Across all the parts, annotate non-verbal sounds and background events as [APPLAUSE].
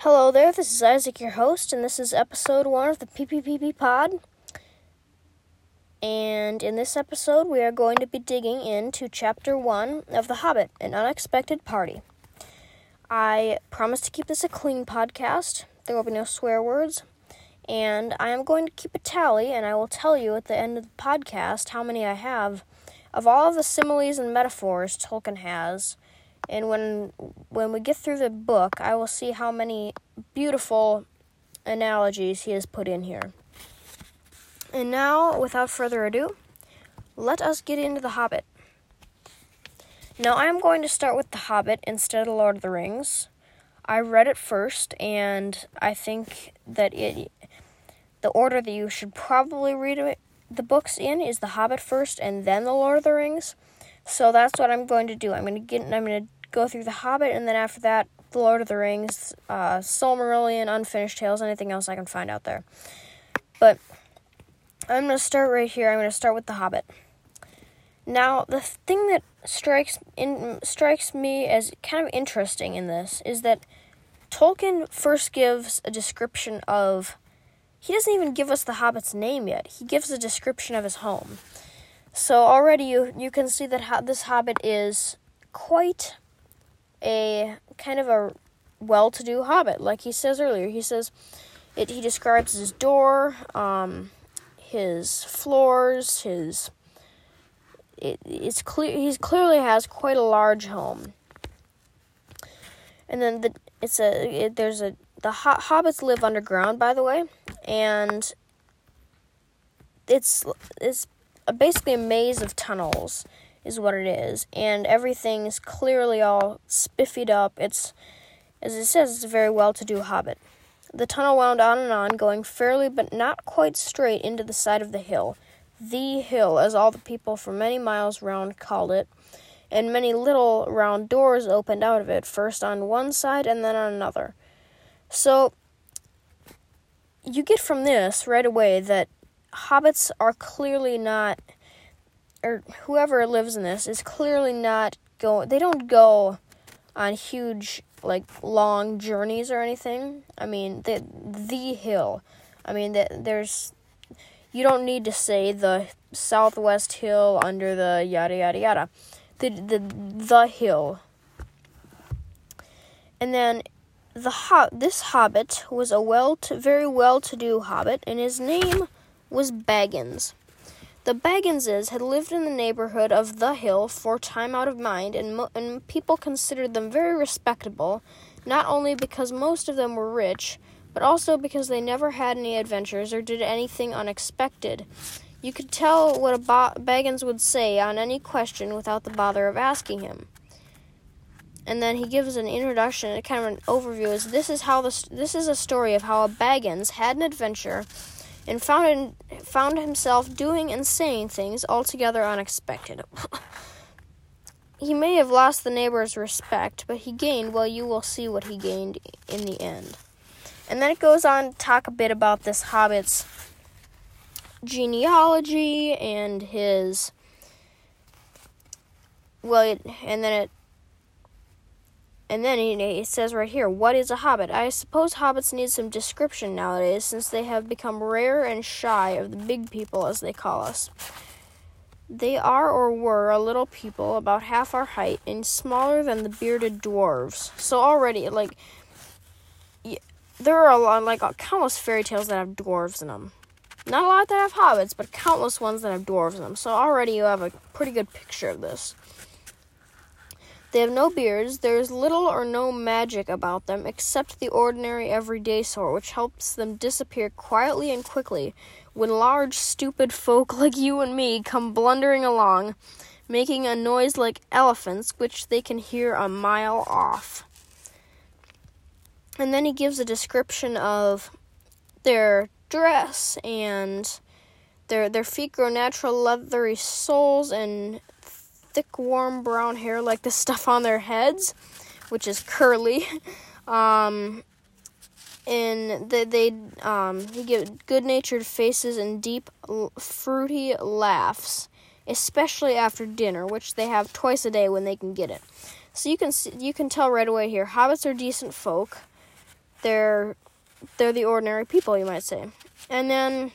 Hello there, this is Isaac, your host, and this is episode one of the PPPP Pod. And in this episode, we are going to be digging into chapter one of The Hobbit An Unexpected Party. I promise to keep this a clean podcast, there will be no swear words, and I am going to keep a tally, and I will tell you at the end of the podcast how many I have of all of the similes and metaphors Tolkien has and when when we get through the book, I will see how many beautiful analogies he has put in here. And now, without further ado, let us get into The Hobbit. Now, I am going to start with The Hobbit instead of Lord of the Rings. I read it first, and I think that it the order that you should probably read it, the books in is The Hobbit first, and then The Lord of the Rings. So that's what I'm going to do. I'm going to get. I'm going to go through The Hobbit, and then after that, The Lord of the Rings, uh, Silmarillion, Unfinished Tales, anything else I can find out there. But I'm going to start right here. I'm going to start with The Hobbit. Now, the thing that strikes in strikes me as kind of interesting in this is that Tolkien first gives a description of. He doesn't even give us the Hobbit's name yet. He gives a description of his home. So already you you can see that ho- this Hobbit is quite a kind of a well-to-do hobbit, like he says earlier. He says it. He describes his door, um, his floors, his. It, it's clear he clearly has quite a large home. And then the it's a it, there's a the ho- hobbits live underground, by the way, and it's it's basically a maze of tunnels is what it is, and everything's clearly all spiffied up. It's, as it says, it's a very well to do hobbit. The tunnel wound on and on, going fairly but not quite straight into the side of the hill. The hill, as all the people for many miles round called it, and many little round doors opened out of it, first on one side and then on another. So, you get from this right away that hobbits are clearly not or whoever lives in this is clearly not going they don't go on huge like long journeys or anything. I mean the the hill. I mean that there's you don't need to say the southwest hill under the yada yada yada. The the the hill. And then the ho- this hobbit was a well to, very well to do hobbit and his name was baggins the Bagginses had lived in the neighborhood of the hill for time out of mind, and, mo- and people considered them very respectable, not only because most of them were rich, but also because they never had any adventures or did anything unexpected. You could tell what a ba- Baggins would say on any question without the bother of asking him. And then he gives an introduction, kind of an overview. Is this is how this this is a story of how a Baggins had an adventure and found, found himself doing and saying things altogether unexpected. [LAUGHS] he may have lost the neighbor's respect, but he gained, well, you will see what he gained in the end. And then it goes on to talk a bit about this hobbit's genealogy and his. Well, it, and then it and then it says right here, what is a hobbit? I suppose hobbits need some description nowadays since they have become rare and shy of the big people, as they call us. They are or were a little people about half our height and smaller than the bearded dwarves. So already, like, yeah, there are a lot, like, uh, countless fairy tales that have dwarves in them. Not a lot that have hobbits, but countless ones that have dwarves in them. So already you have a pretty good picture of this. They have no beards. There is little or no magic about them except the ordinary everyday sort, which helps them disappear quietly and quickly when large, stupid folk [LAUGHS] like you and me come blundering along, making a noise like elephants, which they can hear a mile off. And then he gives a description of their dress and their their feet grow natural leathery soles and thick, warm brown hair like the stuff on their heads, which is curly. [LAUGHS] Um, and they, they um, give good-natured faces and deep, fruity laughs, especially after dinner, which they have twice a day when they can get it. So you can see, you can tell right away here, hobbits are decent folk. they're they're the ordinary people, you might say. And then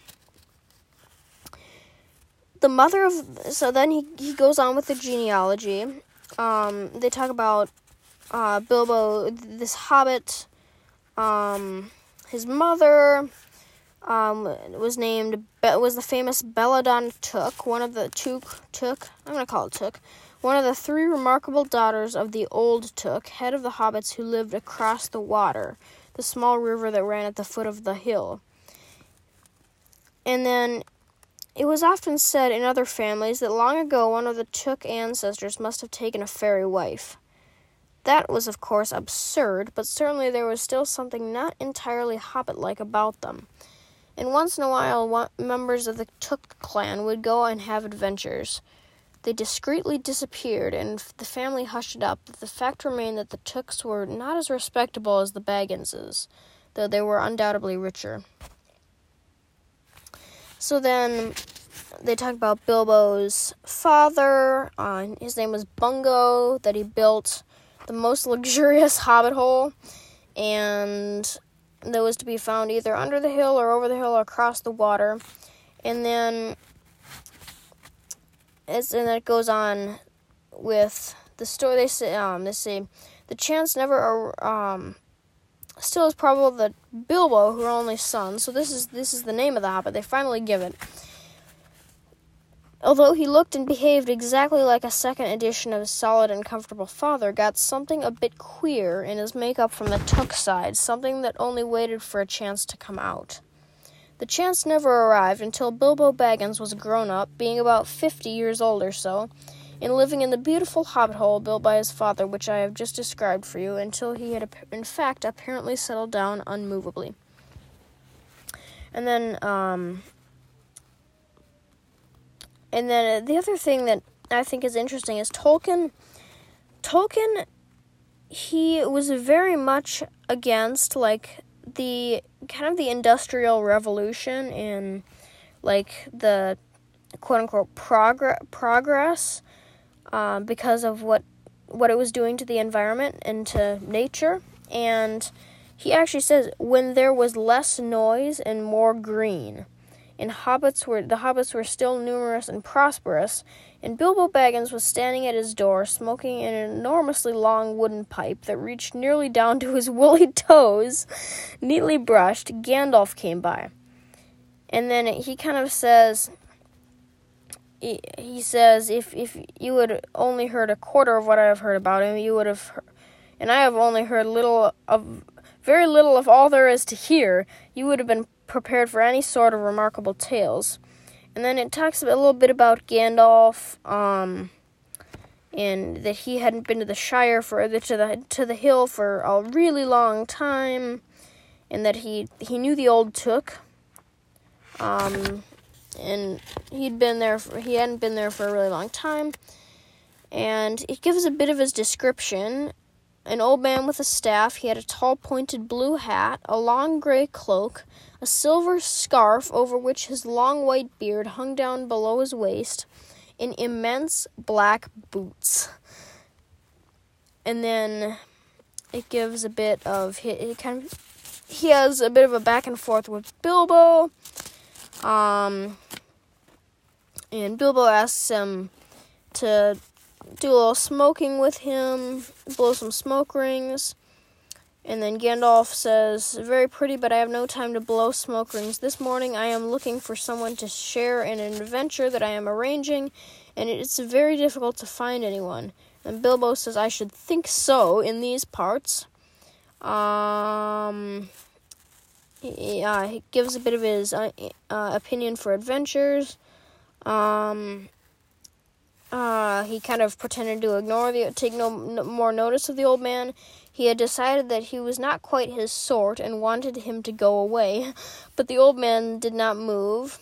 the mother of so then he he goes on with the genealogy. Um, they talk about uh, Bilbo, this hobbit. Um, his mother um, was named was the famous Belladonna Took, one of the Took Took. I'm gonna call it Took, one of the three remarkable daughters of the Old Took, head of the hobbits who lived across the water, the small river that ran at the foot of the hill. And then it was often said in other families that long ago one of the Took ancestors must have taken a fairy wife. That was, of course, absurd, but certainly there was still something not entirely hobbit like about them. And once in a while, members of the Took clan would go and have adventures. They discreetly disappeared, and the family hushed it up, but the fact remained that the Tooks were not as respectable as the Bagginses, though they were undoubtedly richer. So then they talk about Bilbo's father. Uh, his name was Bungo, that he built the most [LAUGHS] luxurious hobbit hole, and that was to be found either under the hill or over the hill or across the water. And then and then it goes on with the story. They say um, they say the chance never um, still is probable that Bilbo, her only son. So this is this is the name of the Hobbit. They finally give it. Although he looked and behaved exactly like a second edition of his solid and comfortable father, got something a bit queer in his makeup from the Took side, something that only waited for a chance to come out. The chance never arrived until Bilbo Baggins was grown up, being about fifty years old or so, and living in the beautiful hobbit hole built by his father, which I have just described for you, until he had, in fact, apparently settled down unmovably. And then, um, and then uh, the other thing that I think is interesting is Tolkien. Tolkien, he was very much against like the kind of the industrial revolution in like the quote unquote progress uh, because of what what it was doing to the environment and to nature and he actually says when there was less noise and more green and hobbits were the hobbits were still numerous and prosperous and Bilbo Baggins was standing at his door smoking an enormously long wooden pipe that reached nearly down to his [LAUGHS] woolly toes, neatly brushed. Gandalf came by. And then he kind of says, he, says, if, if you had only heard a quarter of what I have heard about him, you would have, heard, and I have only heard little of, very little of all there is to hear, you would have been prepared for any sort of remarkable tales. And then it talks a little bit about Gandalf, um, and that he hadn't been to the Shire for to the to the hill for a really long time, and that he he knew the old Took, um, and he'd been there for, he hadn't been there for a really long time, and it gives a bit of his description. An old man with a staff. He had a tall, pointed blue hat, a long gray cloak, a silver scarf over which his long white beard hung down below his waist, in immense black boots. And then it gives a bit of he, kind of he has a bit of a back and forth with Bilbo. Um and Bilbo asks him to do a little smoking with him, blow some smoke rings. And then Gandalf says, Very pretty, but I have no time to blow smoke rings. This morning I am looking for someone to share in an adventure that I am arranging, and it's very difficult to find anyone. And Bilbo says, I should think so in these parts. Um, yeah, he gives a bit of his uh, uh, opinion for adventures. Um, uh, he kind of pretended to ignore the, take no, no more notice of the old man. He had decided that he was not quite his sort and wanted him to go away, [LAUGHS] but the old man did not move.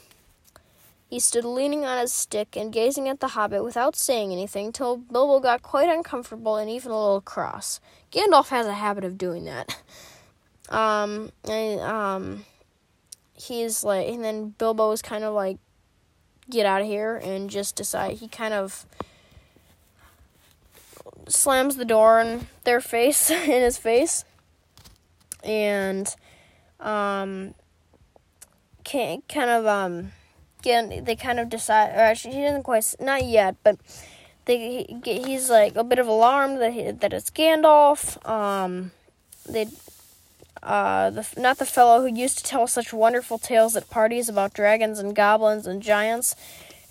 He stood leaning on his stick and gazing at the hobbit without saying anything till Bilbo got quite uncomfortable and even a little cross. Gandalf has a habit of doing that. [LAUGHS] Um, and, um, he's like, and then Bilbo is kind of like, get out of here, and just decide, he kind of slams the door in their face, [LAUGHS] in his face. and um, can, kind of um, get, they kind of decide. Or actually, he doesn't quite not yet, but they he, he's like a bit of alarmed that he, that it's Gandalf. Um, they uh, the, not the fellow who used to tell such wonderful tales at parties about dragons and goblins and giants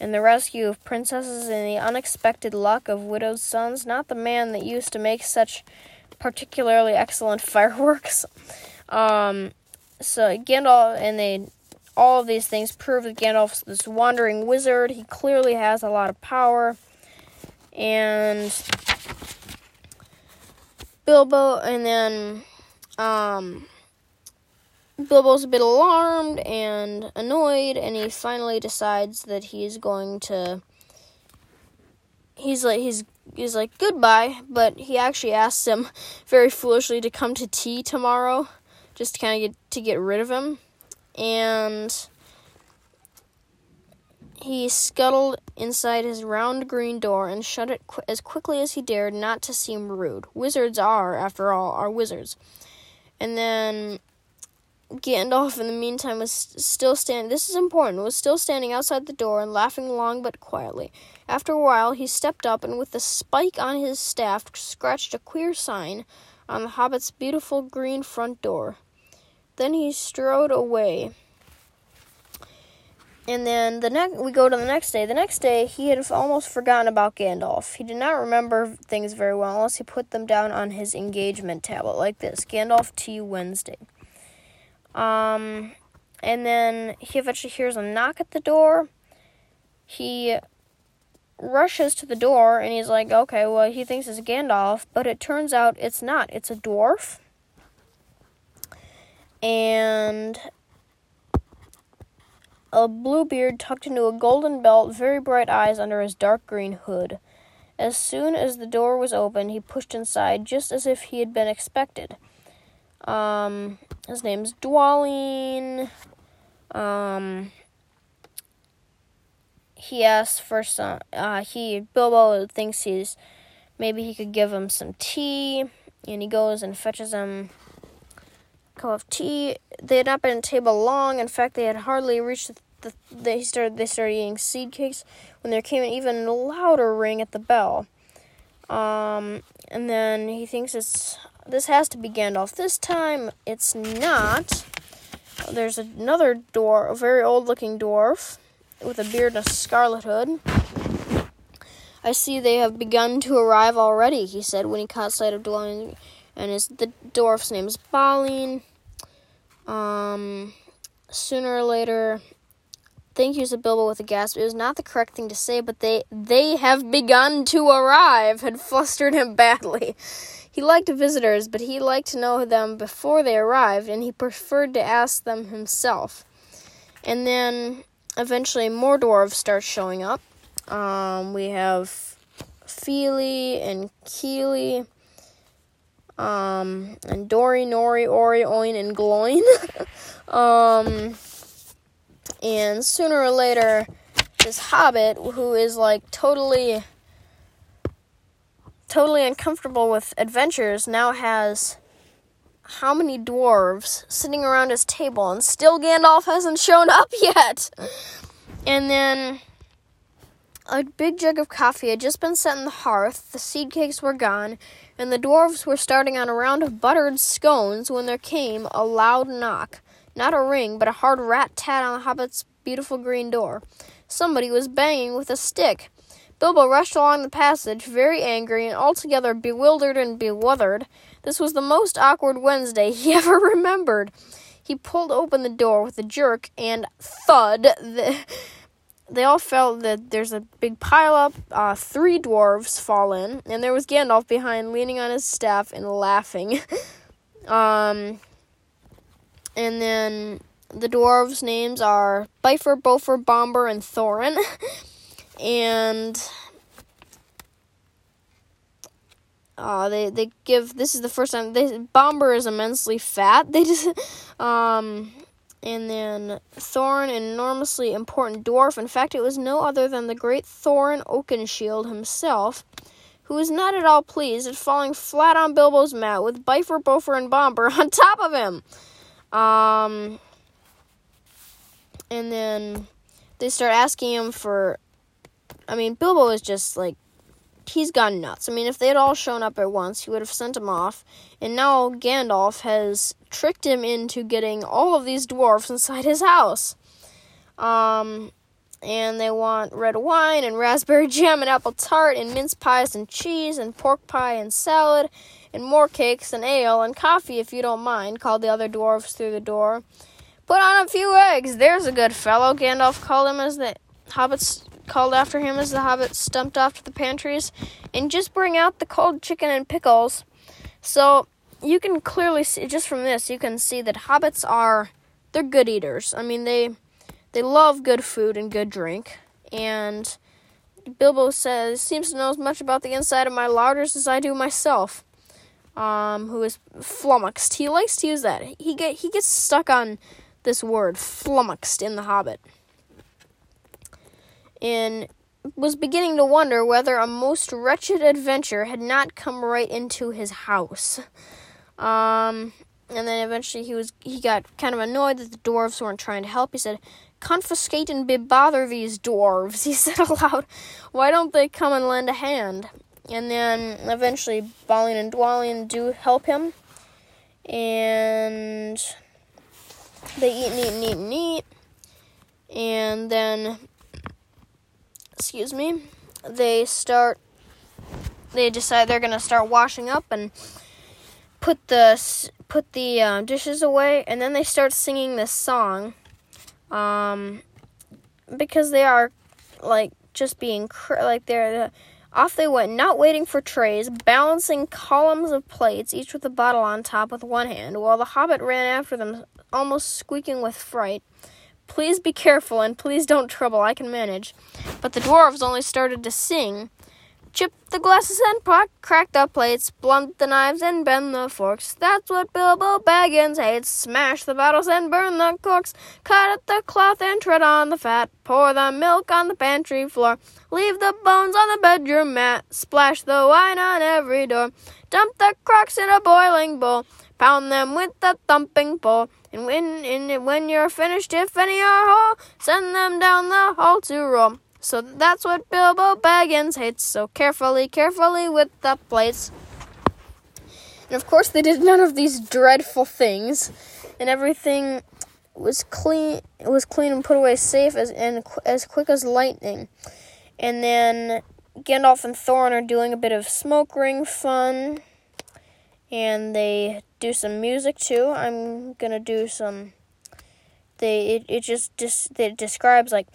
and the rescue of princesses and the unexpected luck of widowed sons, not the man that used to make such particularly excellent [LAUGHS] fireworks. Um, so Gandalf, and they, all of these things prove that Gandalf's this wandering wizard. He clearly has a lot of power, and Bilbo, and then um, Bilbo's a bit alarmed and annoyed, and he finally decides that he's going to. He's like he's he's like goodbye, but he actually asks him [LAUGHS] very foolishly to come to tea tomorrow, just to kind of get to get rid of him, and he scuttled inside his round green door and shut it qu- as quickly as he dared, not to seem rude. Wizards are, after all, are wizards. And then Gandalf, in the meantime, was still standing. This is important. Was still standing outside the door and laughing long but quietly. After a while, he stepped up and, with the spike on his staff, scratched a queer sign on the hobbit's beautiful green front door. Then he strode away. And then the next, we go to the next day. The next day, he had almost forgotten about Gandalf. He did not remember things very well unless he put them down on his engagement tablet, like this: Gandalf you Wednesday. Um, and then he eventually hears a knock at the door. He rushes to the door and he's like, okay, well, he thinks it's Gandalf, but it turns out it's not. It's a dwarf. And a blue beard tucked into a golden belt, very bright eyes under his dark green hood. As soon as the door was open, he pushed inside just as if he had been expected. Um, his name's Dwalin. Um, he asks for some. Uh, he Bilbo thinks he's maybe he could give him some tea, and he goes and fetches him cup of tea. They had not been at table long. In fact, they had hardly reached the. the they started. They started eating seed cakes when there came an even louder ring at the bell. Um, and then he thinks it's this has to be Gandalf. This time it's not. There's another dwarf, a very old-looking dwarf with a beard and a scarlet hood. I see they have begun to arrive already, he said when he caught sight of Dwalin. And his the dwarf's name is Balin. Um, sooner or later, thank you, said Bilbo with a gasp. It was not the correct thing to say, but they they have begun to arrive had [LAUGHS] flustered him badly. He liked visitors, but he liked to know them before they arrived, and he preferred to ask them himself. And then eventually more dwarves start showing up. Um, we have Fili and Kili, um, and Dori, Nori, Ori, Oin, and Gloin. [LAUGHS] um, and sooner or later, this hobbit, who is like totally totally uncomfortable with adventures, now has how many dwarves sitting around his table, and still Gandalf hasn't shown up [LAUGHS] yet. And then a big jug of coffee had just been set in the hearth, the seed cakes were gone, and the dwarves were starting on a round of buttered scones when there came a loud knock. Not a ring, but a hard rat tat on the hobbit's beautiful green door. Somebody was banging with a stick. Bilbo rushed along the passage, very angry and altogether bewildered and bewildered. This was the most awkward Wednesday [LAUGHS] he ever remembered. He pulled open the door with a jerk, and thud. The, they all felt that there's a big pile up. Uh, three dwarves fall in, and there was Gandalf behind, leaning on his staff and laughing. [LAUGHS] um, and then the dwarves' names are Bifur, Bofur, Bombur, and Thorin. [LAUGHS] and uh, they they give this is the first time they Bombur is immensely fat. [LAUGHS] They just um and then Thorin, enormously important dwarf. In fact, it was no other than the great Thorin Oakenshield himself, who was not at all pleased at falling flat on Bilbo's mat with Bifur, Bofur, and Bombur [LAUGHS] on top of him. Um, and then they start asking him for. I mean, Bilbo is just like. He's gone nuts. I mean, if they had all shown up at once, he would have sent him off. And now Gandalf has tricked him into getting all of these dwarfs inside his house. Um, and they want red wine and raspberry [LAUGHS] jam and apple tart and mince pies and cheese and pork pie and salad and more cakes and ale and coffee if you don't mind, called the other dwarfs through the door. Put on a few eggs, there's a good fellow, Gandalf called him as the hobbits called after him as the hobbits stumped off to the pantries, and just bring out the cold chicken and pickles. So you can clearly see just from this, you can see that hobbits are they're good eaters. I mean they they love good food and good drink, and Bilbo says seems to know as much about the inside of my larders as I do myself. Um, who is flummoxed? He likes to use that. He get he gets stuck on this word flummoxed in The Hobbit, and was beginning to wonder whether a most wretched adventure had not come right into his house. Um, and then eventually he was he got kind of annoyed that the dwarves weren't trying to help. He said, Confusticate and bebother these dwarves, [LAUGHS] he said aloud. Why don't they come and lend a hand? And then eventually Balin and Dwalin do help him. And they eat and eat and eat and eat. And then, excuse me, they start, they decide they're to start washing up and put the, put the uh, dishes away. And then they start singing this song um, because they are like just being cr- like they're uh, off they went, not waiting for trays, balancing columns of plates, each with a bottle on top with one hand, while the hobbit ran after them, almost squeaking with fright. Please be careful and please don't trouble, I can manage. But the dwarves only started to sing Chip the glasses and pot, crack the plates, blunt the knives and bend the forks. That's what Bilbo Baggins hates. Smash the bottles and burn the corks. Cut at the cloth and tread on the fat. Pour the milk on the pantry floor. Leave the bones on the bedroom mat. Splash the wine on every door. Dump the crocks in a boiling bowl. Pound them with the thumping pole. And when, and when you're finished, if any are whole, send them down the hall to roll. So that's what Bilbo Baggins hates. So carefully, carefully with the plates. And of course, they did none of these dreadful things, and everything was clean. Was clean and put away safe as and as quick as lightning. And then Gandalf and Thorin are doing a bit of smoke ring fun, and they do some music too. I'm gonna do some. They it, it just just it describes like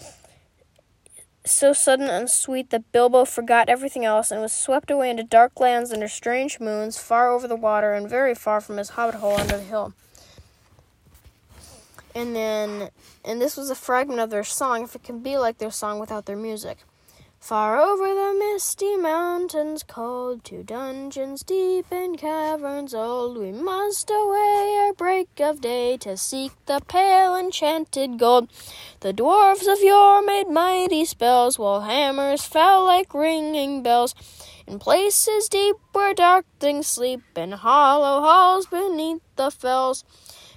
so sudden and sweet that Bilbo forgot everything else and was swept away into dark lands under strange moons, far over the water and very far from his hobbit hole under the hill. And then, and this was a fragment of their song, if it can be like their song without their music. Far over the misty mountains cold, to dungeons deep in caverns old, we must away ere break of day to seek the pale enchanted gold. The dwarfs of yore made mighty spells, while hammers fell like ringing bells. In places deep where dark things sleep, in hollow halls beneath the fells.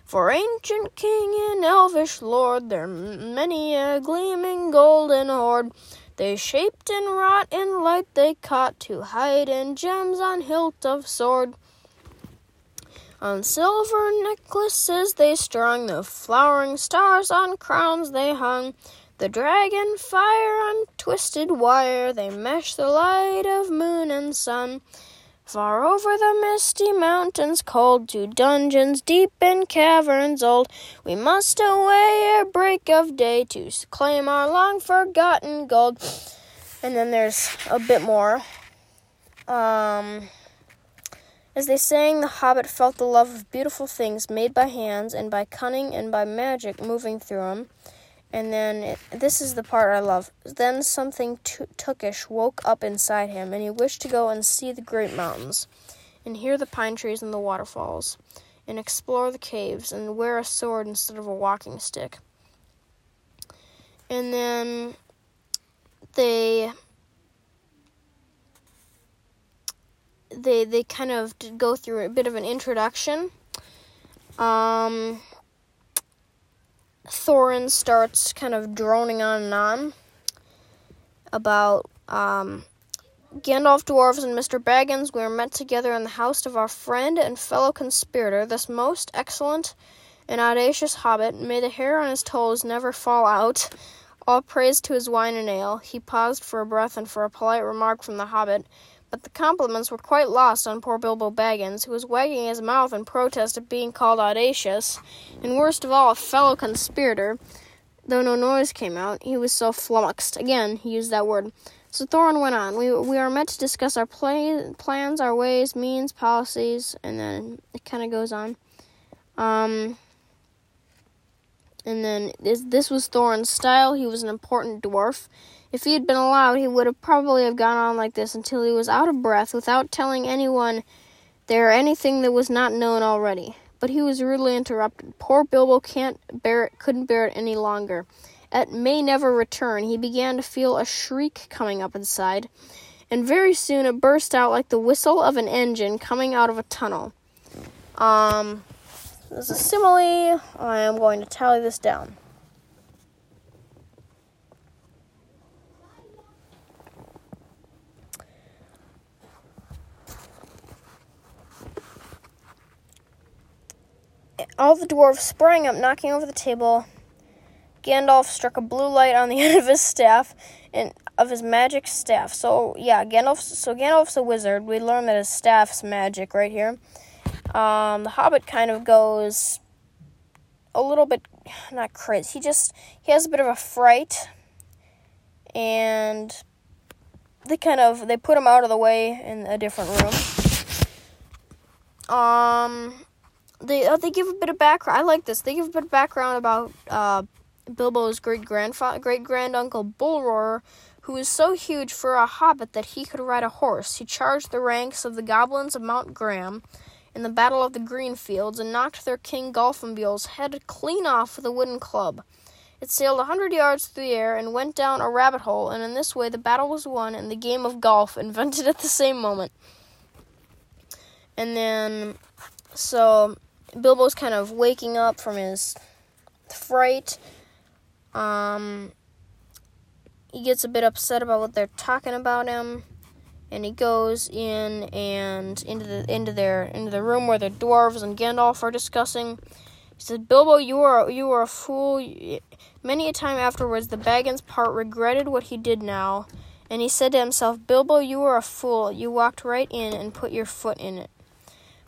For ancient king and elvish lord, there many a gleaming golden hoard. They shaped and wrought in light they caught to hide in gems on hilt of sword. On silver necklaces they strung, the flowering stars on crowns they hung. The dragon fire on twisted wire, they meshed the light of moon and sun. Far over the misty mountains cold, to dungeons deep in caverns old, we must away ere break of day to claim our long forgotten gold. And then there's a bit more. Um, as they sang, the hobbit felt the love of beautiful things made by hands and by cunning and by magic moving through him. And then it, this is the part I love. Then something t- tookish woke up inside him, and he wished to go and see the great mountains, and hear the pine trees and the waterfalls, and explore the caves, and wear a sword instead of a walking stick. And then they they they kind of go through a bit of an introduction. Um, Thorin starts kind of droning on and on about um, Gandalf, dwarves, and Mr. Baggins. We are met together in the house of our friend and fellow conspirator, this most excellent and audacious hobbit. May the hair on his toes never fall out. All praise to his wine and ale. He paused for a breath and for a polite remark from the hobbit, but the compliments were quite lost on poor Bilbo Baggins, who was wagging his mouth in protest at being called audacious, and worst of all, a fellow conspirator. Though no noise came out, he was so flummoxed. Again, he used that word. So Thorin went on. We we are meant to discuss our play, plans, our ways, means, policies, and then it kind of goes on. Um, and then this this was Thorin's style. He was an important dwarf. If he had been allowed, he would have probably have gone on like this until he was out of breath without telling anyone there anything that was not known already. But he was rudely interrupted. Poor Bilbo can't bear it, couldn't bear it any longer. It may never return. He began to feel a shriek coming up inside, and very soon it burst out like the whistle of an engine coming out of a tunnel. Um, there's a simile. I am going to tally this down. All the dwarves sprang up, knocking over the table. Gandalf struck a blue light on the [LAUGHS] end of his staff and of his magic staff. So yeah, Gandalf. So Gandalf's a wizard. We learned that his staff's magic right here. Um, the Hobbit kind of goes a little bit [SIGHS] not crazy. He just he has a bit of a fright, and they kind of they put him out of the way in a different room. Um, they uh, they give a bit of background. I like this. They give a bit of background about uh, Bilbo's great grandfather, great grand uncle Bolroar, who was so huge for a hobbit that he could ride a horse. He charged the ranks of the goblins of Mount Gram in the Battle of the Green Fields and knocked their king Golfimbul's head clean off with a wooden club. It sailed a hundred yards through the air and went down a rabbit hole, and in this way the battle was won and the game of golf [LAUGHS] invented at the same moment. And then, so Bilbo's kind of waking up from his fright. Um, he gets a bit upset about what they're talking about him and he goes in and into the into their into the room where the dwarves and Gandalf are discussing. He said, "Bilbo, you are you are a fool." Many a time afterwards, the Baggins part regretted what he did now, and he said to himself, "Bilbo, you are a fool. You walked right in and put your foot in it."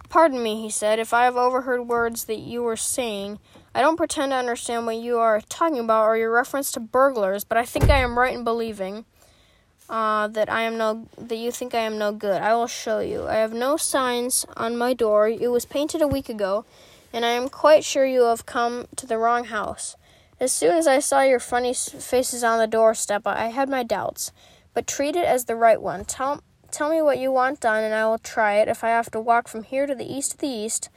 Pardon me, he said, if I have overheard words that you were saying. I don't pretend to understand what you are talking about or your reference to burglars, but I think I am right in believing uh, that I am no that you think I am no good. I will show you. I have no signs on my door. It was painted a week ago, and I am quite sure you have come to the wrong house. As soon as I saw your funny faces on the doorstep, I had my doubts, but treat it as the right one. Tell tell me what you want done, and I will try it. If I have to walk from here to the east of the east,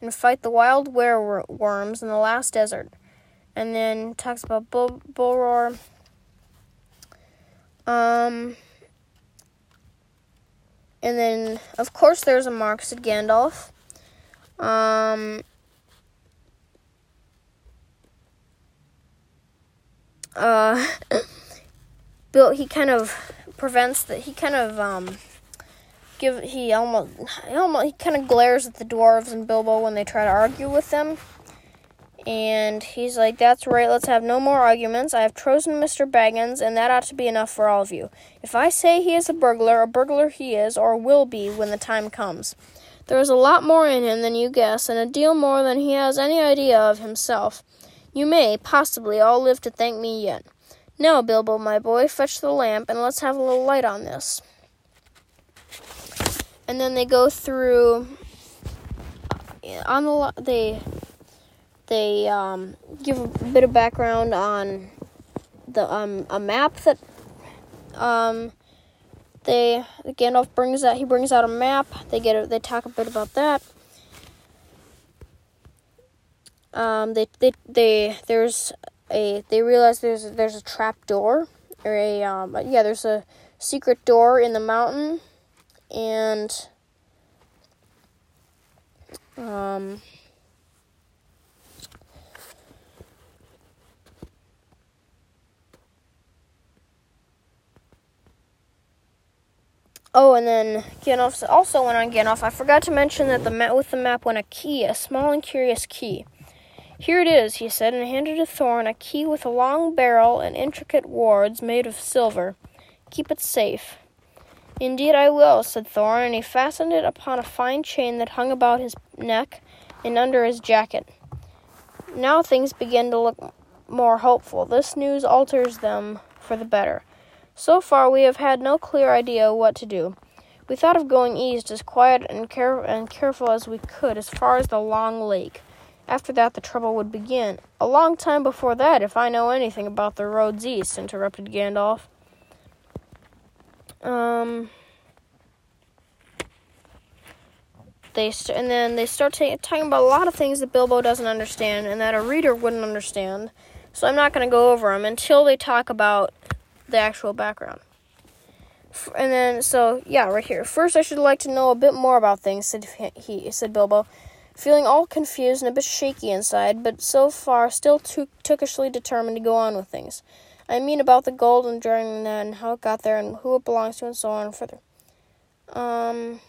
and fight the wild wereworms in the last desert, and then talks about bull, Bolroar um, and then, of course, there's a Marks at Gandalf. Um, uh, [COUGHS] Bill, he kind of prevents that. He kind of um, give. He almost, he almost, he kind of glares at the dwarves and Bilbo when they try to argue with them. And he's like, That's right, let's have no more arguments. I have chosen Mr. Baggins, and that ought to be enough for all of you. If I say he is a burglar, a burglar he is, or will be when the time comes. There is a lot more in him than you guess, and a deal more than he has any idea of himself. You may, possibly, all live to thank me yet. Now, Bilbo, my boy, fetch the lamp, and let's have a little light on this. And then they go through. On the they they um, give a bit of background on the um, a map that um, they Gandalf brings out. He brings out a map. They get a, they talk a bit about that. Um, they they they there's a they realize there's there's a trap door or a um yeah there's a secret door in the mountain and Um, Oh, and then Gandalf also went on Gandalf. I forgot to mention that the map with the map went a key, a small and curious key. Here it is, he said, and handed to Thorin a key with a long barrel and intricate wards made of silver. Keep it safe. Indeed, I will, said Thorin, and he fastened it upon a fine chain that hung about his neck and under his jacket. Now things begin to look more hopeful. This news alters them for the better. So far, we have had no clear idea what to do. We thought of going east as quiet and, care- and careful as we could as far as the Long Lake. After that, the trouble would begin. A long time before that, if I know anything about the roads east, interrupted Gandalf. Um. They st- and then they start ta- talking about a lot of things that Bilbo doesn't understand and that a reader wouldn't understand. So I'm not going to go over them until they talk about the actual background. And then, so yeah, right here. First, I should like to know a bit more about things," said he. Said Bilbo, feeling all confused and a bit shaky inside, but so far still too tookishly determined to go on with things. I mean about the gold and dragon and how it got there and who it belongs to and so on and further. Um.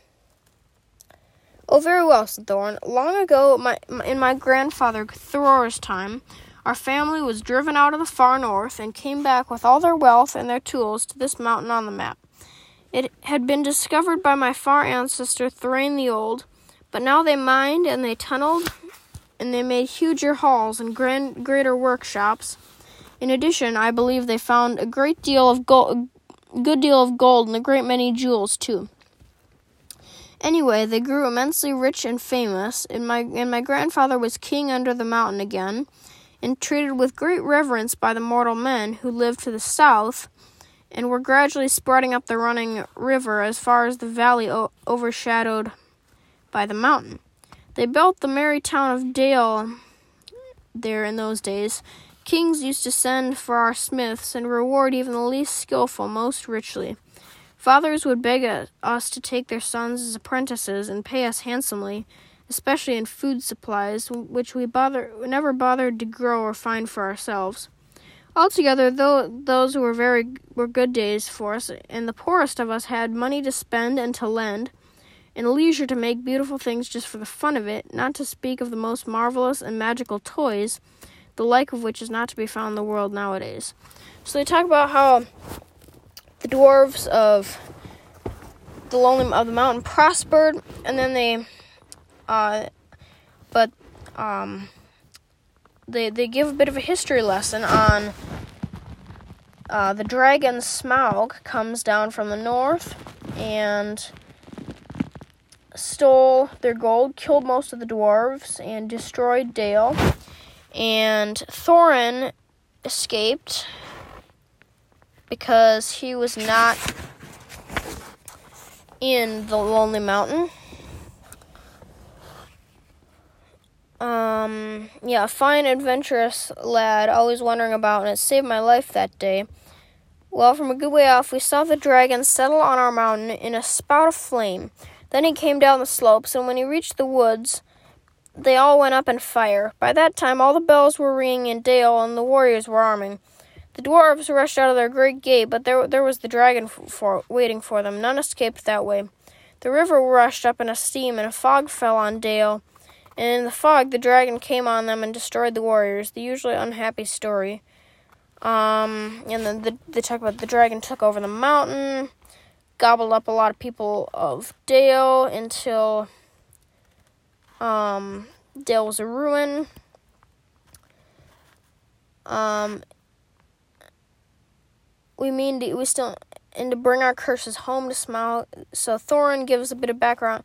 Oh, very well, said Thorin. Long ago, my, in my grandfather Thror's time, our family was driven out of the far north and came back with all their wealth and their tools to this mountain on the map. It had been discovered by my far ancestor Thrain the Old, but now they mined and they tunneled and they made huger halls and grand, greater workshops. In addition, I believe they found a great deal of gold, good deal of gold and a great many jewels too. Anyway, they grew immensely rich and famous, and my and my grandfather was king under the mountain again, and treated with great reverence by the mortal men who lived to the south and were gradually spreading up the running river as far as the valley o- overshadowed by the mountain. They built the merry town of Dale there in those days. Kings used to send for our smiths and reward even the least skilful most richly. Fathers would beg us to take their sons as apprentices and pay us handsomely especially in food supplies, which we bother never bothered to grow or find for ourselves. Altogether, though those were very were good days for us, and the poorest of us had money to spend and to lend, and leisure to make beautiful things just for the fun of it, not to speak of the most marvelous and magical toys, the like of which is not to be found in the world nowadays. So they talk about how the dwarves of the lonely of the mountain prospered, and then they uh, but um, they they give a bit of a history lesson on uh, the dragon Smaug comes down from the north and stole their gold, killed most of the dwarves, and destroyed Dale. And Thorin escaped because he was not in the Lonely Mountain. Um, yeah, a fine, adventurous lad, always wondering about, and it saved my life that day. Well, from a good way off, we saw the dragon settle on our mountain in a spout of flame. Then he came down the slopes, and when he reached the woods, they all went up in fire. By that time, all the bells were ringing in Dale, and the warriors were arming. The dwarves rushed out of their great gate, but there, there was the dragon for, waiting for them. None escaped that way. The river rushed up in a steam, and a fog fell on Dale and in the fog the dragon came on them and destroyed the warriors. The usually unhappy story. Um, and then the, they talk about the dragon took over the mountain, gobbled up a lot of people of Dale until um, Dale was a ruin. Um, we mean to, we still and to bring our curses home to Smaug. So Thorin gives a bit of background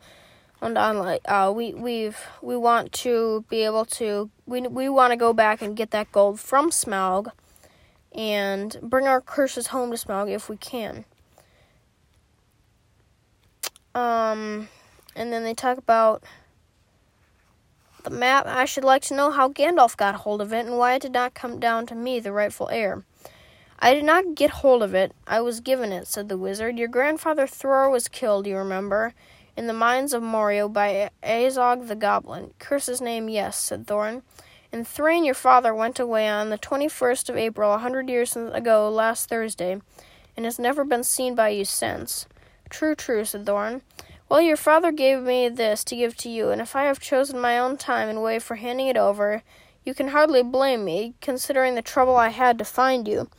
on like uh, we we've we want to be able to we we want to go back and get that gold from Smaug and bring our curses home to Smaug if we can. Um, and then they talk about the map. I should like to know how Gandalf got hold of it and why it did not come down to me, the rightful heir. I did not get hold of it. I was given it, said the wizard. Your grandfather Thror was killed, you remember, in the Mines of Moria by Azog the Goblin. Curse his name, yes, said Thorin. And Thrain, your father, went away on the 21st of April, a hundred years ago, last Thursday, and has never been seen by you since. True, true, said Thorin. Well, your father gave me this to give to you, and if I have chosen my own time and way for handing it over, you can hardly blame me, considering the trouble I had to find you.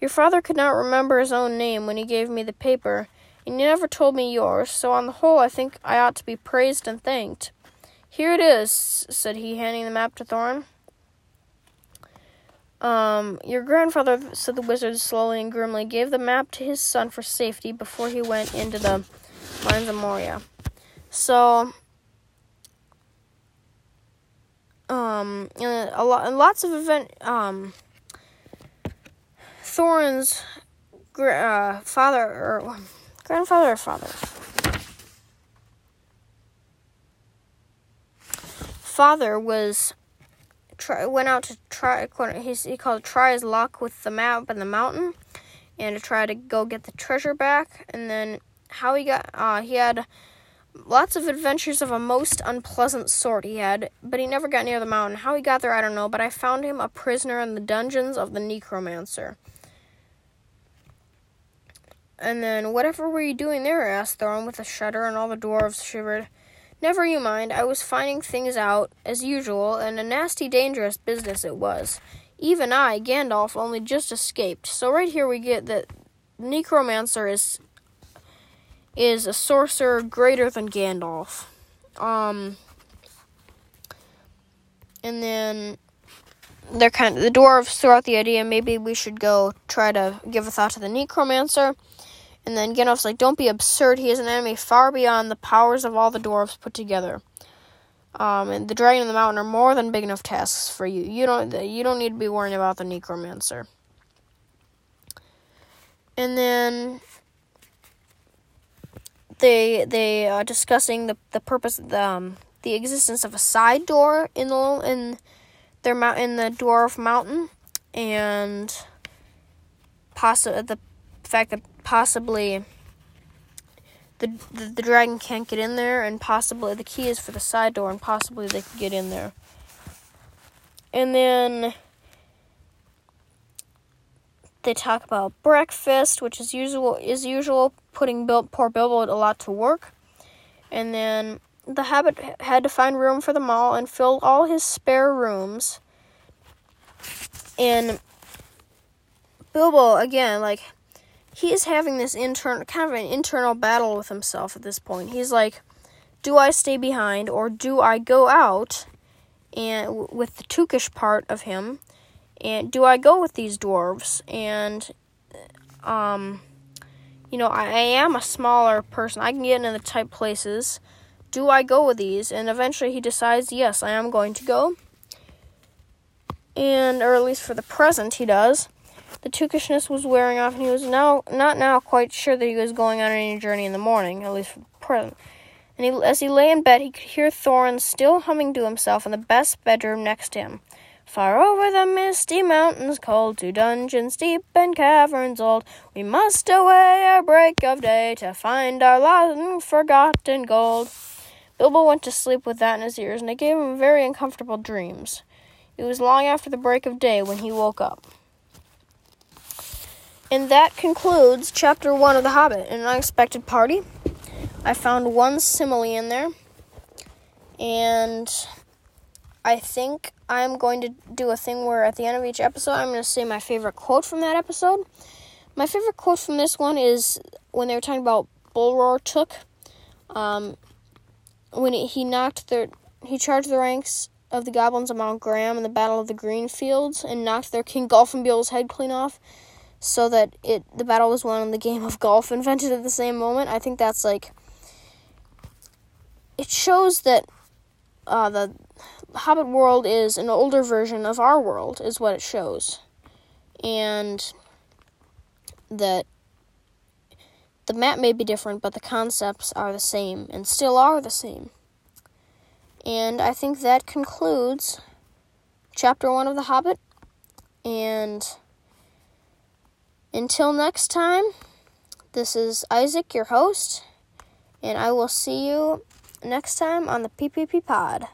Your father could not remember his own name when he gave me the paper, and you never told me yours, so on the whole I think I ought to be praised and thanked. Here it is, said he, handing the map to Thorin. Um, your grandfather, said the wizard slowly and grimly, gave the map to his son for safety before he went into the mines of Moria. So, um, a lot, lots of event, um, Thorin's uh, father or grandfather or father. Father was try, went out to try. He called try his luck with the map and the mountain, and to try to go get the treasure back. And then how he got, uh, he had lots of adventures of a most unpleasant sort he had, but he never got near the mountain. How he got there, I don't know, but I found him a prisoner in the dungeons of the Necromancer. And then, whatever were you doing there? asked Thorin with a shudder, and all the dwarves shivered. Never you mind, I was finding things out, as usual, and a nasty dangerous business it was. Even I, Gandalf, only just escaped. So right here we get that Necromancer is is a sorcerer greater than Gandalf. Um, and then they're kind of the dwarves throw out the idea maybe we should go try to give a thought to the necromancer. And then Gandalf's like, "Don't be absurd. He is an enemy far beyond the powers of all the dwarves put together. Um, and the dragon and the mountain are more than big enough tasks for you. You don't you don't need to be worrying about the necromancer." And then they they are discussing the the purpose the um, the existence of a side door in the in their mount in the dwarf mountain and possibly the fact that possibly the, the the dragon can't get in there and possibly the key is for the side door and possibly they can get in there and then they talk about breakfast, which is usual is usual putting poor Bilbo a lot to work, and then the Hobbit had to find room for them all and fill all his spare rooms. And Bilbo again, like he is having this internal kind of an internal battle with himself at this point. He's like, do I stay behind or do I go out? And with the Tookish part of him, and do I go with these dwarves? And um, you know, I, I am a smaller person. I can get into the tight places. Do I go with these? And eventually he decides, yes, I am going to go. And, or at least for the present, he does. The tookishness was wearing off, and he was now not now quite sure that he was going on any journey in the morning, at least for the present. And he, as he lay in bed, he could hear Thorin still humming to himself in the best bedroom next to him. Far over the misty mountains cold, to dungeons deep and caverns old, we must away ere break of day to find our long forgotten gold. Bilbo went to sleep with that in his ears, and it gave him very uncomfortable dreams. It was long after the break of day when he woke up. And that concludes chapter one of The Hobbit, An Unexpected Party. I found one simile in there, and I think I'm going to do a thing where at the end of each episode, I'm going to say my favorite quote from that episode. My favorite quote from this one is when they were talking about Bullroarer Took. Um, when he knocked their, he charged the ranks of the goblins of Mount Gram in the Battle of the Green Fields and knocked their King Golfimbul's head clean off, so that it the battle was won and the game of golf invented at the same moment. I think that's like it shows that uh, the Hobbit world is an older version of our world, is what it shows. And that the map may be different, but the concepts are the same and still are the same. And I think that concludes chapter one of The Hobbit. And until next time, this is Isaac, your host, And I will see you next time on the PPP Pod.